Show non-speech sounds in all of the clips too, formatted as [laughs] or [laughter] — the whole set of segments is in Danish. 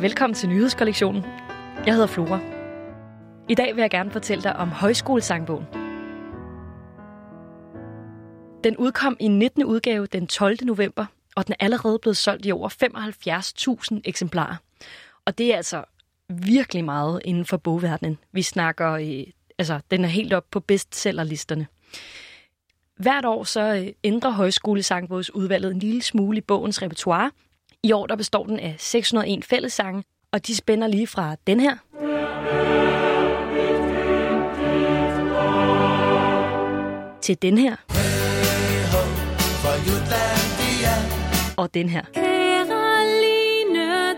Velkommen til nyhedskollektionen. Jeg hedder Flora. I dag vil jeg gerne fortælle dig om højskolesangbogen. Den udkom i 19. udgave den 12. november, og den er allerede blevet solgt i over 75.000 eksemplarer. Og det er altså virkelig meget inden for bogverdenen. Vi snakker, øh, altså den er helt op på bestsellerlisterne. Hvert år så øh, ændrer højskolesangbogsudvalget en lille smule i bogens repertoire. I år der består den af 601 fællessange, og de spænder lige fra den her. Til den her. Og den her. Caroline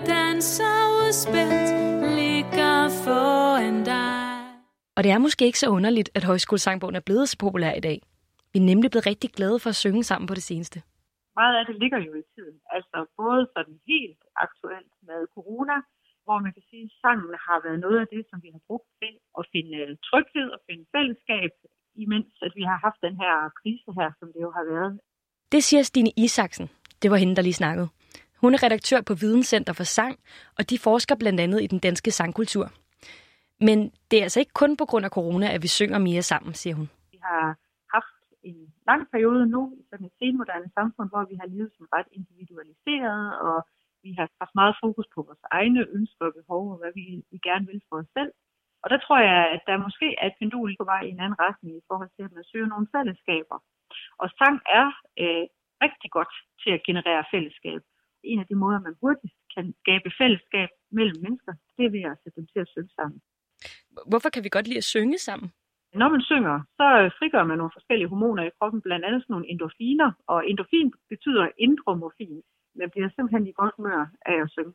danser udspændt, ligger foran dig. Og det er måske ikke så underligt, at højskolesangbogen er blevet så populær i dag. Vi er nemlig blevet rigtig glade for at synge sammen på det seneste. Meget af det ligger jo i tiden. Altså både sådan helt aktuelt med corona, hvor man kan sige, at sangen har været noget af det, som vi har brugt til at finde tryghed og finde fællesskab, imens at vi har haft den her krise her, som det jo har været. Det siger Stine Isaksen. Det var hende, der lige snakkede. Hun er redaktør på Videnscenter for Sang, og de forsker blandt andet i den danske sangkultur. Men det er altså ikke kun på grund af corona, at vi synger mere sammen, siger hun. Vi har en lang periode nu i sådan et senmoderne samfund, hvor vi har levet som ret individualiseret, og vi har haft meget fokus på vores egne ønsker og behov, og hvad vi, vi gerne vil for os selv. Og der tror jeg, at der måske er et pendul på vej i en anden retning i forhold til, at man søger nogle fællesskaber. Og sang er øh, rigtig godt til at generere fællesskab. En af de måder, man hurtigt kan skabe fællesskab mellem mennesker, det er ved at sætte dem til at synge sammen. Hvorfor kan vi godt lide at synge sammen? Når man synger, så øh, frigør man nogle forskellige hormoner i kroppen, blandt andet sådan nogle endorfiner, og endorfin betyder indromorfin. Man bliver simpelthen i godt humør af at synge.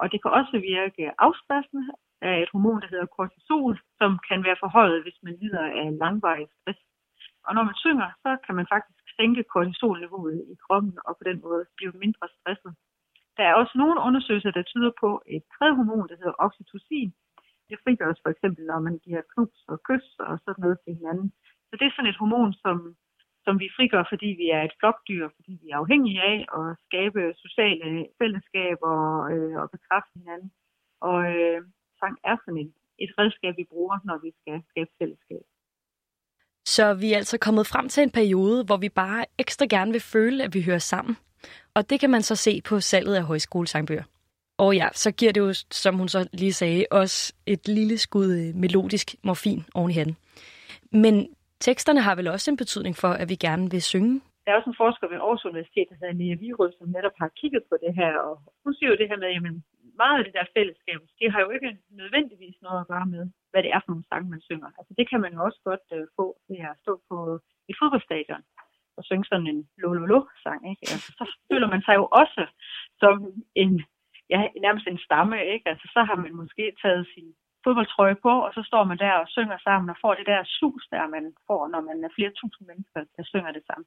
Og det kan også virke afstressende af et hormon, der hedder kortisol, som kan være forhøjet, hvis man lider af langvarig stress. Og når man synger, så kan man faktisk sænke kortisolniveauet i kroppen, og på den måde blive mindre stresset. Der er også nogle undersøgelser, der tyder på et tredje hormon, der hedder oxytocin, det frigøres for eksempel, når man giver knus og kys og sådan noget til hinanden. Så det er sådan et hormon, som, som vi frigør, fordi vi er et flokdyr, fordi vi er afhængige af at skabe sociale fællesskaber øh, og bekræfte hinanden. Og øh, sang er sådan et, et redskab, vi bruger, når vi skal skabe fællesskab. Så vi er altså kommet frem til en periode, hvor vi bare ekstra gerne vil føle, at vi hører sammen. Og det kan man så se på salget af højskolesangbøger. Og ja, så giver det jo, som hun så lige sagde, også et lille skud øh, melodisk morfin oven i hatten. Men teksterne har vel også en betydning for, at vi gerne vil synge? Der er også en forsker ved Aarhus Universitet, der hedder Nia Virus, som netop har kigget på det her, og hun siger jo det her med, at meget af det der fællesskab, det har jo ikke nødvendigvis noget at gøre med, hvad det er for nogle sange, man synger. Altså det kan man jo også godt uh, få ved at stå på et fodboldstadion og synge sådan en lo-lo-lo-sang. Ikke? Altså, så føler man sig jo også som en ja, nærmest en stamme, ikke? Altså, så har man måske taget sin fodboldtrøje på, og så står man der og synger sammen og får det der sus, der man får, når man er flere tusind mennesker, der synger det sammen.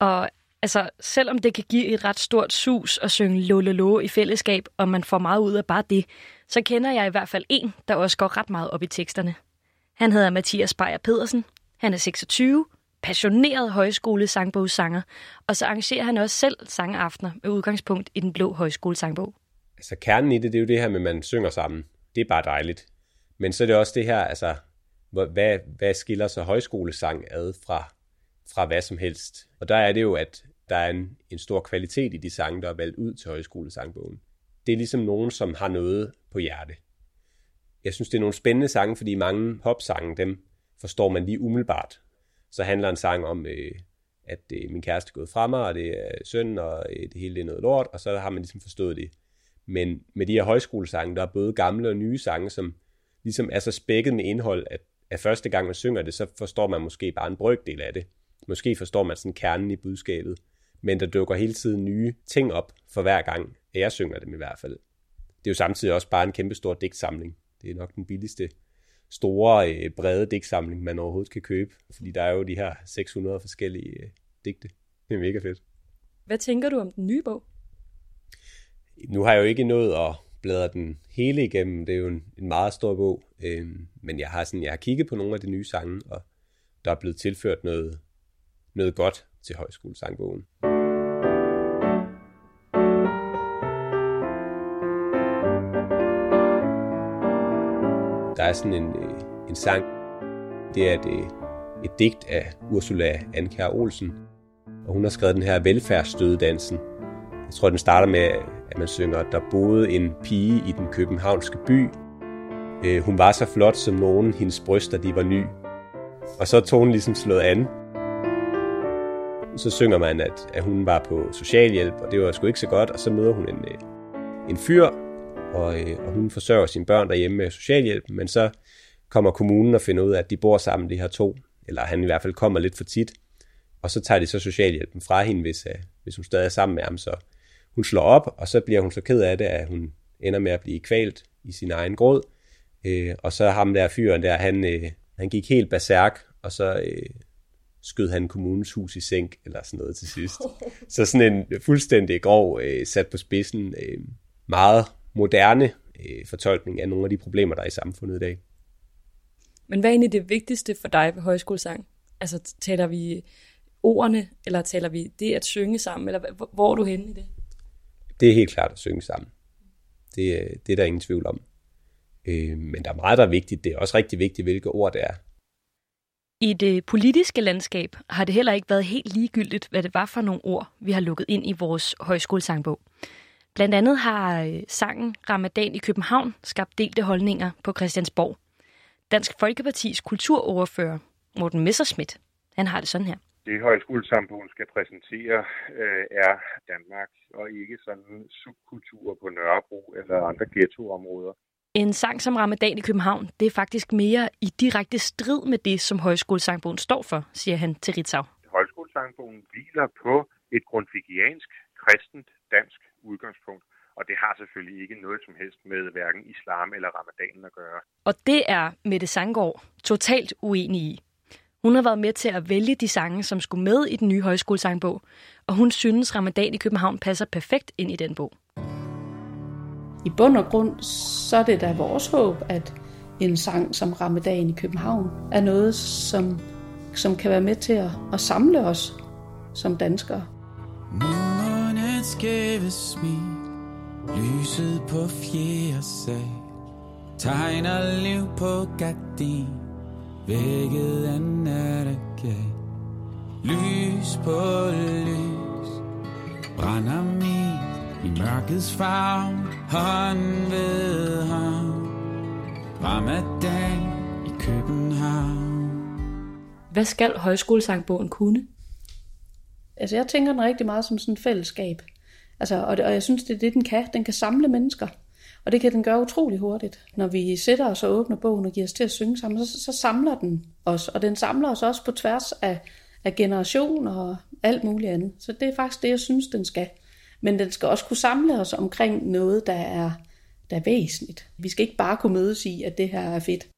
Og altså, selvom det kan give et ret stort sus at synge lololo i fællesskab, og man får meget ud af bare det, så kender jeg i hvert fald en, der også går ret meget op i teksterne. Han hedder Mathias Beyer Pedersen. Han er 26, passioneret højskole sangbogssanger, og så arrangerer han også selv sangaftener med udgangspunkt i den blå højskole sangbog altså kernen i det, det er jo det her med, at man synger sammen. Det er bare dejligt. Men så er det også det her, altså, hvad, hvad skiller så højskolesang ad fra, fra hvad som helst? Og der er det jo, at der er en, en stor kvalitet i de sange, der er valgt ud til højskolesangbogen. Det er ligesom nogen, som har noget på hjerte. Jeg synes, det er nogle spændende sange, fordi mange popsange, dem forstår man lige umiddelbart. Så handler en sang om, øh, at øh, min kæreste er gået fra mig, og det er synd, og øh, det hele er noget lort, og så har man ligesom forstået det. Men med de her højskolesange, der er både gamle og nye sange, som ligesom er så spækket med indhold, at, at første gang man synger det, så forstår man måske bare en brøkdel af det. Måske forstår man sådan kernen i budskabet. Men der dukker hele tiden nye ting op for hver gang, at jeg synger dem i hvert fald. Det er jo samtidig også bare en kæmpe stor digtsamling. Det er nok den billigste store, øh, brede digtsamling, man overhovedet kan købe. Fordi der er jo de her 600 forskellige øh, digte. Det er mega fedt. Hvad tænker du om den nye bog? Nu har jeg jo ikke nået at bladre den hele igennem. Det er jo en, en meget stor bog. Øh, men jeg har, sådan, jeg har kigget på nogle af de nye sange, og der er blevet tilført noget, noget godt til højskolesangbogen. der er sådan en, øh, en sang, det er et, øh, et digt af Ursula Anker Olsen, og hun har skrevet den her velfærdsstødedansen. Jeg tror, den starter med, at man synger, der boede en pige i den københavnske by. Øh, hun var så flot som nogen, hendes bryster de var ny. Og så er tonen ligesom slået an. Så synger man, at, at hun var på socialhjælp, og det var sgu ikke så godt, og så møder hun en, øh, en fyr, og, øh, og hun forsørger sine børn derhjemme med socialhjælp, men så kommer kommunen og finder ud af, at de bor sammen, de her to, eller han i hvert fald kommer lidt for tit, og så tager de så socialhjælpen fra hende, hvis, øh, hvis hun stadig er sammen med ham, så hun slår op, og så bliver hun så ked af det, at hun ender med at blive kvalt i sin egen gråd, uh, og så ham der fyren der, han, uh, han gik helt berserk, og så uh, skød han kommunens hus i sænk, eller sådan noget til sidst. [laughs] Så sådan en fuldstændig grov, uh, sat på spidsen, uh, meget moderne uh, fortolkning af nogle af de problemer, der er i samfundet i dag. Men hvad er egentlig det vigtigste for dig ved højskolesang? Altså taler vi ordene, eller taler vi det at synge sammen, eller hvor er du henne i det? Det er helt klart at synge sammen. Det, det er der ingen tvivl om. Øh, men der er meget, der er vigtigt. Det er også rigtig vigtigt, hvilke ord det er. I det politiske landskab har det heller ikke været helt ligegyldigt, hvad det var for nogle ord, vi har lukket ind i vores højskolesangbog. Blandt andet har øh, sangen Ramadan i København skabt delte holdninger på Christiansborg. Dansk Folkepartis kulturoverfører, Morten Messerschmidt, han har det sådan her. Det højskolesamfund skal præsentere øh, er Danmark, og ikke sådan subkulturer på Nørrebro eller andre ghettoområder. En sang som Ramadan i København, det er faktisk mere i direkte strid med det, som højskolesangbogen står for, siger han til Ritzau. Højskolesangbogen hviler på et grundvigiansk, kristent, dansk udgangspunkt. Og det har selvfølgelig ikke noget som helst med hverken islam eller ramadanen at gøre. Og det er Mette Sanggaard totalt uenig i. Hun har været med til at vælge de sange, som skulle med i den nye højskolesangbog, og hun synes, Ramadan i København passer perfekt ind i den bog. I bund og grund, så er det da vores håb, at en sang som Ramadan i København er noget, som, som kan være med til at, at samle os som danskere. Månens skæve smil Lyset på fjerde sal Tegner liv på gardin Vækket af nattergal Lys på lys Brænder min i mørkets favn Hånd ved hånd Ramadan i København Hvad skal højskolesangbogen kunne? Altså jeg tænker den rigtig meget som sådan et fællesskab. Altså, og, det, og jeg synes, det er det, den kan. Den kan samle mennesker. Og det kan den gøre utrolig hurtigt. Når vi sætter os og åbner bogen og giver os til at synge sammen, så, så samler den os. Og den samler os også på tværs af, af generationer og alt muligt andet. Så det er faktisk det, jeg synes, den skal. Men den skal også kunne samle os omkring noget, der er, der er væsentligt. Vi skal ikke bare kunne mødes i, at det her er fedt.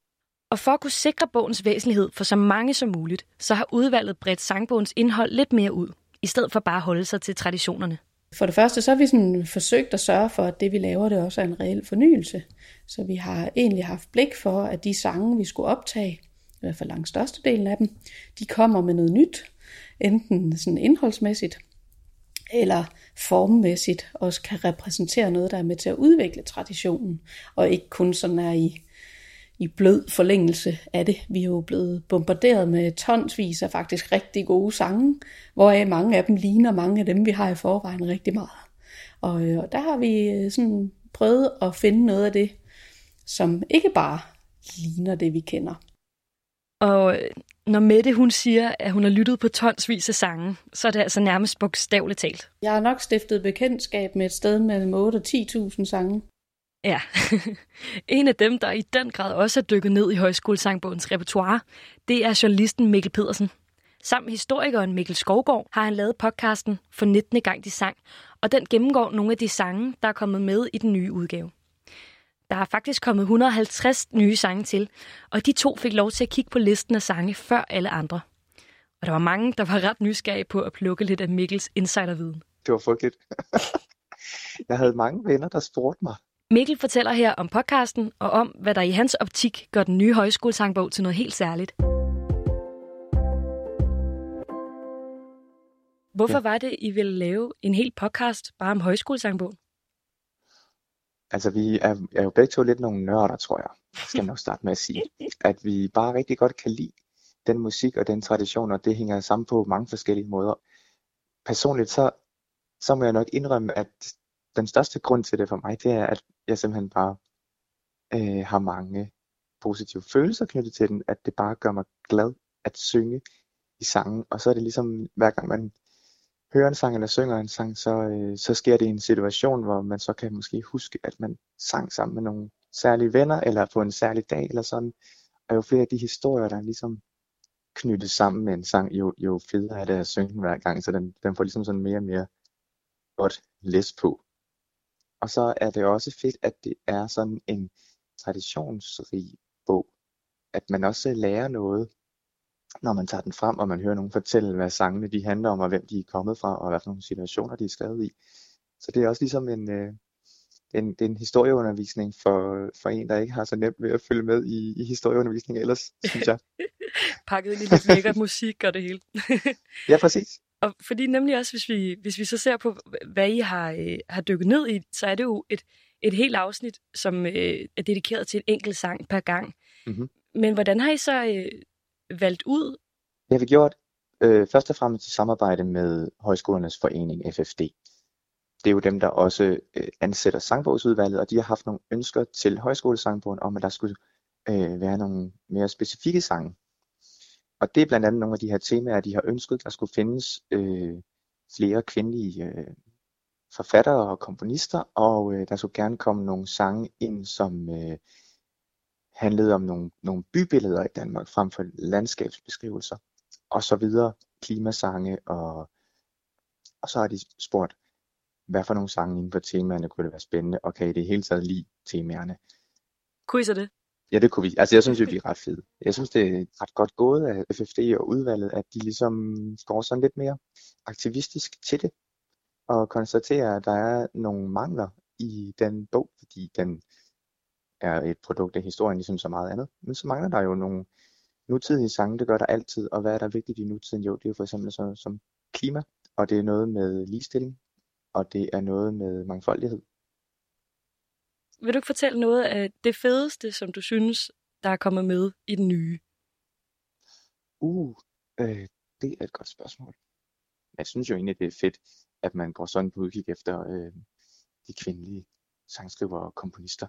Og for at kunne sikre bogens væsentlighed for så mange som muligt, så har udvalget bredt sangbogens indhold lidt mere ud, i stedet for bare at holde sig til traditionerne. For det første, så har vi sådan forsøgt at sørge for, at det vi laver, det også er en reel fornyelse. Så vi har egentlig haft blik for, at de sange, vi skulle optage, i hvert fald langt størstedelen af dem, de kommer med noget nyt, enten sådan indholdsmæssigt, eller formmæssigt også kan repræsentere noget, der er med til at udvikle traditionen, og ikke kun sådan er i i blød forlængelse af det. Vi er jo blevet bombarderet med tonsvis af faktisk rigtig gode sange, hvoraf mange af dem ligner mange af dem, vi har i forvejen rigtig meget. Og, øh, og der har vi øh, sådan prøvet at finde noget af det, som ikke bare ligner det, vi kender. Og øh, når Mette hun siger, at hun har lyttet på tonsvis af sange, så er det altså nærmest bogstaveligt talt. Jeg har nok stiftet bekendtskab med et sted mellem 8 og 10.000 sange. Ja, [laughs] en af dem, der i den grad også er dykket ned i højskolesangbogens repertoire, det er journalisten Mikkel Pedersen. Sammen med historikeren Mikkel Skovgaard har han lavet podcasten For 19. gang de sang, og den gennemgår nogle af de sange, der er kommet med i den nye udgave. Der er faktisk kommet 150 nye sange til, og de to fik lov til at kigge på listen af sange før alle andre. Og der var mange, der var ret nysgerrige på at plukke lidt af Mikkels insiderviden. Det var frygteligt. [laughs] Jeg havde mange venner, der spurgte mig, Mikkel fortæller her om podcasten og om, hvad der i hans optik gør den nye højskolesangbog til noget helt særligt. Hvorfor var det, I ville lave en hel podcast bare om højskolesangbogen? Altså, vi er, er jo begge to lidt nogle nørder, tror jeg. Skal jeg nok starte med at sige. At vi bare rigtig godt kan lide den musik og den tradition, og det hænger sammen på mange forskellige måder. Personligt så, så må jeg nok indrømme, at den største grund til det for mig, det er, at jeg simpelthen bare øh, har mange positive følelser knyttet til den, at det bare gør mig glad at synge i sangen, og så er det ligesom, hver gang man hører en sang eller synger en sang, så, øh, så sker det i en situation, hvor man så kan måske huske, at man sang sammen med nogle særlige venner, eller på en særlig dag, eller sådan. Og jo flere af de historier, der er ligesom knyttet sammen med en sang, jo, jo federe er det at synge den hver gang, så den, den får ligesom sådan mere og mere godt læs på. Og så er det også fedt, at det er sådan en traditionsrig bog, at man også lærer noget når man tager den frem, og man hører nogen fortælle, hvad sangene de handler om, og hvem de er kommet fra, og hvad for nogle situationer de er skrevet i. Så det er også ligesom en, øh, en, det er en historieundervisning for, for en, der ikke har så nemt ved at følge med i, i historieundervisning ellers, synes jeg. [laughs] Pakket ind i lidt lækker musik og det hele. ja, præcis. Og fordi nemlig også, hvis vi, hvis vi så ser på, hvad I har, øh, har dykket ned i, så er det jo et, et helt afsnit, som øh, er dedikeret til en enkelt sang per gang. Mm-hmm. Men hvordan har I så øh, valgt ud? Det har vi gjort øh, først og fremmest i samarbejde med Højskolernes Forening, FFD. Det er jo dem, der også øh, ansætter sangbogsudvalget, og de har haft nogle ønsker til højskolesangbogen om, at der skulle øh, være nogle mere specifikke sange. Og det er blandt andet nogle af de her temaer, de har ønsket, der skulle findes øh, flere kvindelige øh, forfattere og komponister, og øh, der skulle gerne komme nogle sange ind, som øh, handlede om nogle, nogle bybilleder i Danmark frem for landskabsbeskrivelser og så videre, klimasange og, og så har de spurgt, hvad for nogle sange inden for temaerne kunne det være spændende, og kan I det hele taget lide temaerne? Kunne I så det? Ja, det kunne vi. Altså, jeg synes jo, vi er ret fede. Jeg synes, det er ret godt gået af FFD og udvalget, at de ligesom går sådan lidt mere aktivistisk til det, og konstaterer, at der er nogle mangler i den bog, fordi den er et produkt af historien, ligesom så meget andet. Men så mangler der jo nogle nutidige sange, det gør der altid. Og hvad er der vigtigt i nutiden? Jo, det er jo for eksempel sådan som klima, og det er noget med ligestilling, og det er noget med mangfoldighed. Vil du ikke fortælle noget af det fedeste, som du synes, der er kommet med i den nye? Uh, øh, det er et godt spørgsmål. Jeg synes jo egentlig, det er fedt, at man går sådan på udkig efter øh, de kvindelige sangskriver og komponister.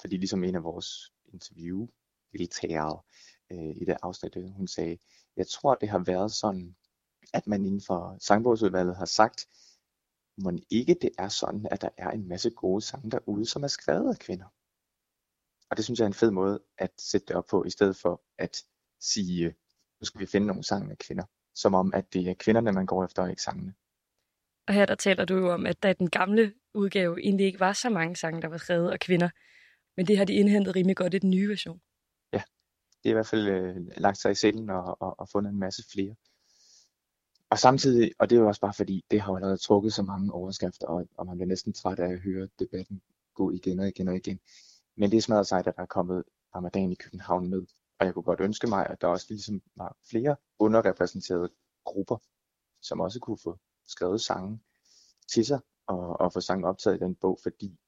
Fordi ligesom en af vores interviewdeltagere øh, i det afsnit, øh, hun sagde, jeg tror, det har været sådan, at man inden for sangbogsudvalget har sagt, må ikke det er sådan, at der er en masse gode sange derude, som er skrevet af kvinder. Og det synes jeg er en fed måde at sætte det op på, i stedet for at sige, nu skal vi finde nogle sange af kvinder. Som om, at det er kvinderne, man går efter, og ikke sangene. Og her der taler du jo om, at der i den gamle udgave egentlig ikke var så mange sange, der var skrevet af kvinder. Men det har de indhentet rimelig godt i den nye version. Ja, det er i hvert fald øh, lagt sig i selen og, og, og fundet en masse flere. Og samtidig, og det er jo også bare fordi, det har jo allerede trukket så mange overskrifter, og, og man bliver næsten træt af at høre debatten gå igen og igen og igen. Men det er smadret sejt, at der er kommet Ramadan i København med. Og jeg kunne godt ønske mig, at der også ligesom var flere underrepræsenterede grupper, som også kunne få skrevet sange til sig og, og få sangen optaget i den bog, fordi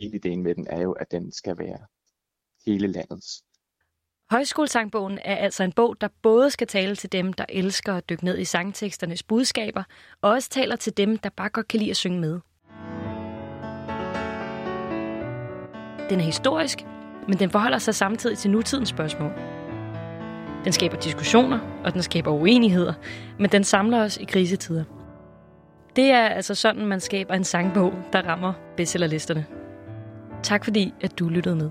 hele ideen med den er jo, at den skal være hele landets. Højskolesangbogen er altså en bog, der både skal tale til dem, der elsker at dykke ned i sangteksternes budskaber, og også taler til dem, der bare godt kan lide at synge med. Den er historisk, men den forholder sig samtidig til nutidens spørgsmål. Den skaber diskussioner, og den skaber uenigheder, men den samler os i krisetider. Det er altså sådan, man skaber en sangbog, der rammer bestsellerlisterne. Tak fordi, at du lyttede med.